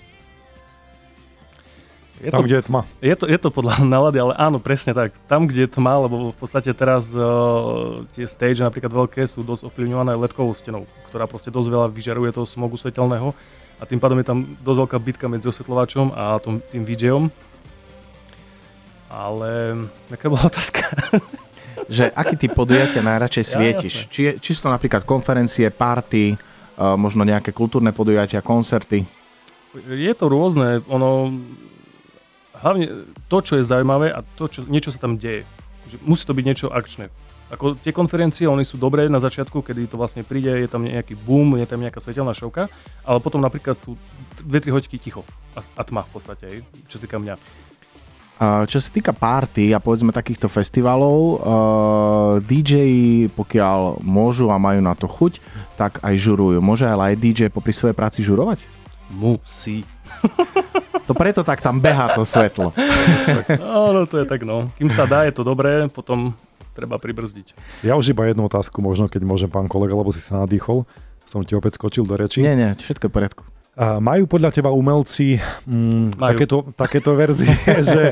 Je Tam, to, kde je tma. je, to, je to podľa <laughs> nálady, ale áno, presne tak. Tam, kde je tma, lebo v podstate teraz uh, tie stage napríklad veľké sú dosť ovplyvňované ledkovou stenou, ktorá proste dosť veľa vyžaruje toho smogu svetelného a tým pádom je tam dosť veľká bitka medzi osvetľovačom a tom, tým VJom. Ale aká bola otázka? Že aký typ podujatia najradšej Ja, svietiš? jasné. Či, je, či sú to napríklad konferencie, party, uh, možno nejaké kultúrne podujatia, koncerty? je to rôzne, ono, hlavne to, čo je zaujímavé a to, čo, niečo sa tam deje. Že musí to byť niečo akčné. Ako tie konferencie, oni sú dobré na začiatku, kedy to vlastne príde, je tam nejaký boom, je tam nejaká svetelná šovka, ale potom napríklad sú 2-3 hoďky ticho a, a tma v podstate, čo sa týka mňa. Čo sa týka party a povedzme takýchto festivalov, uh, DJ, pokiaľ môžu a majú na to chuť, tak aj žurujú. Môže ale aj DJ popri svojej práci žurovať? Musí. <laughs> To preto tak tam behá to svetlo. <laughs> No, no to je tak no. Kým sa dá, je to dobré, potom treba pribrzdiť. Ja už iba jednu otázku, možno keď môžem, pán kolega, lebo si sa nadýchol. Som ti opäť skočil do reči. Nie, nie, všetko je v poriadku. Majú podľa teba umelci mm, Majú. takéto, takéto verzie, <laughs> že,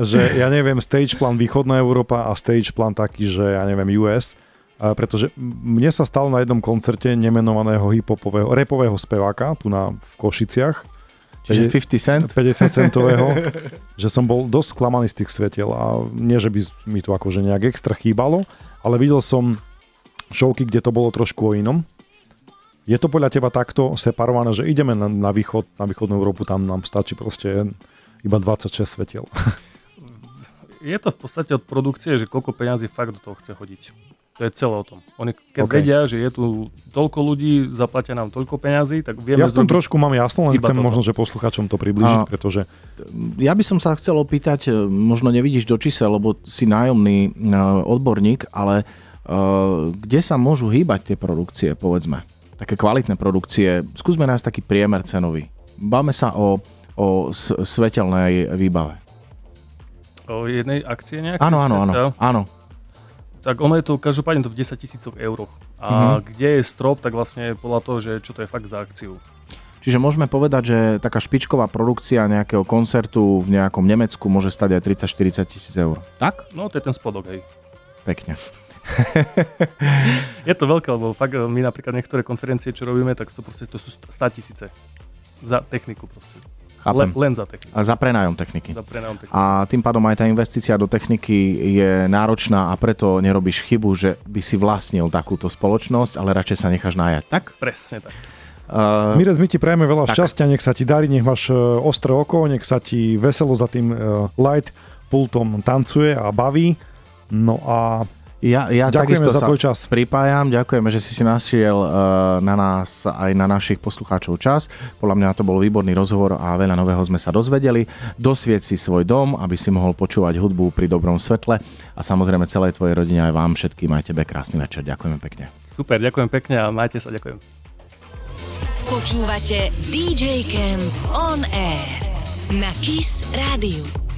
že ja neviem, stage plan východná Európa a stage plan taký, že ja neviem, US. A pretože mne sa stalo na jednom koncerte nemenovaného hiphopového, repového speváka tu na, v Košiciach, Čiže 50 cent? 50 centového, <laughs> že som bol dosť sklamaný z tých svetiel a nie, že by mi to akože nejak extra chýbalo, ale videl som šovky, kde to bolo trošku o inom. Je to podľa teba takto separované, že ideme na, na východ, na východnú Európu, tam nám stačí proste iba 26 svetiel. <laughs> Je to v podstate od produkcie, že koľko peňazí fakt do toho chce hodiť. To je celé o tom. Oni keď OK. okay. vedia, že je tu toľko ľudí, zaplatia nám toľko peňazí, tak vieme Ja v tom zrobiť- trošku mám jasno, len chcem toto. možno, že posluchačom to približiť, A- pretože Ja by som sa chcel opýtať, e, možno nevidíš do čísel, lebo si nájomný e, odborník, ale e, kde sa môžu hýbať tie produkcie, povedzme? Také kvalitné produkcie. Skúsme nájsť taký priemer cenový. Báme sa o, o svetelnej výbave. O jednej akcie nejaké? Áno, áno, áno. áno. Tak ono je to každopádne to v 10 tisícoch euroch. A Mhm. uh-huh. kde je strop, tak vlastne podľa toho, že čo to je fakt za akciu. Čiže môžeme povedať, že taká špičková produkcia nejakého koncertu v nejakom Nemecku môže stať aj 30-40 tisíc eur. Tak? No to je ten spodok, hej. Pekne. <laughs> Je to veľké, lebo fakt e, my napríklad niektoré konferencie, čo robíme, tak to, proste, to sú 100 tisíce. Za techniku proste. Chápem. Le, len za techniku. A za prenájom techniky. Za prenajom techniky. A tým pádom aj tá investícia do techniky je náročná a preto nerobíš chybu, že by si vlastnil takúto spoločnosť, ale radšej sa necháš nájať. Tak? Presne tak. Uh, Mirec, my ti prajeme veľa tak. šťastia, nech sa ti darí, nech máš e, ostré oko, nech sa ti veselo za tým e, light pultom tancuje a baví. No a ja, ja Ďakujeme za tvoj čas. pripájam, ďakujeme, že si si našiel uh, na nás aj na našich poslucháčov čas. Podľa mňa to bol výborný rozhovor a veľa nového sme sa dozvedeli. Dosvieť si svoj dom, aby si mohol počúvať hudbu pri dobrom svetle a samozrejme celej tvojej rodine aj vám všetkým aj tebe krásny večer. Ďakujeme pekne. Super, ďakujem pekne a majte sa, ďakujem. Počúvate DJ Camp On Air na KISS Rádiu.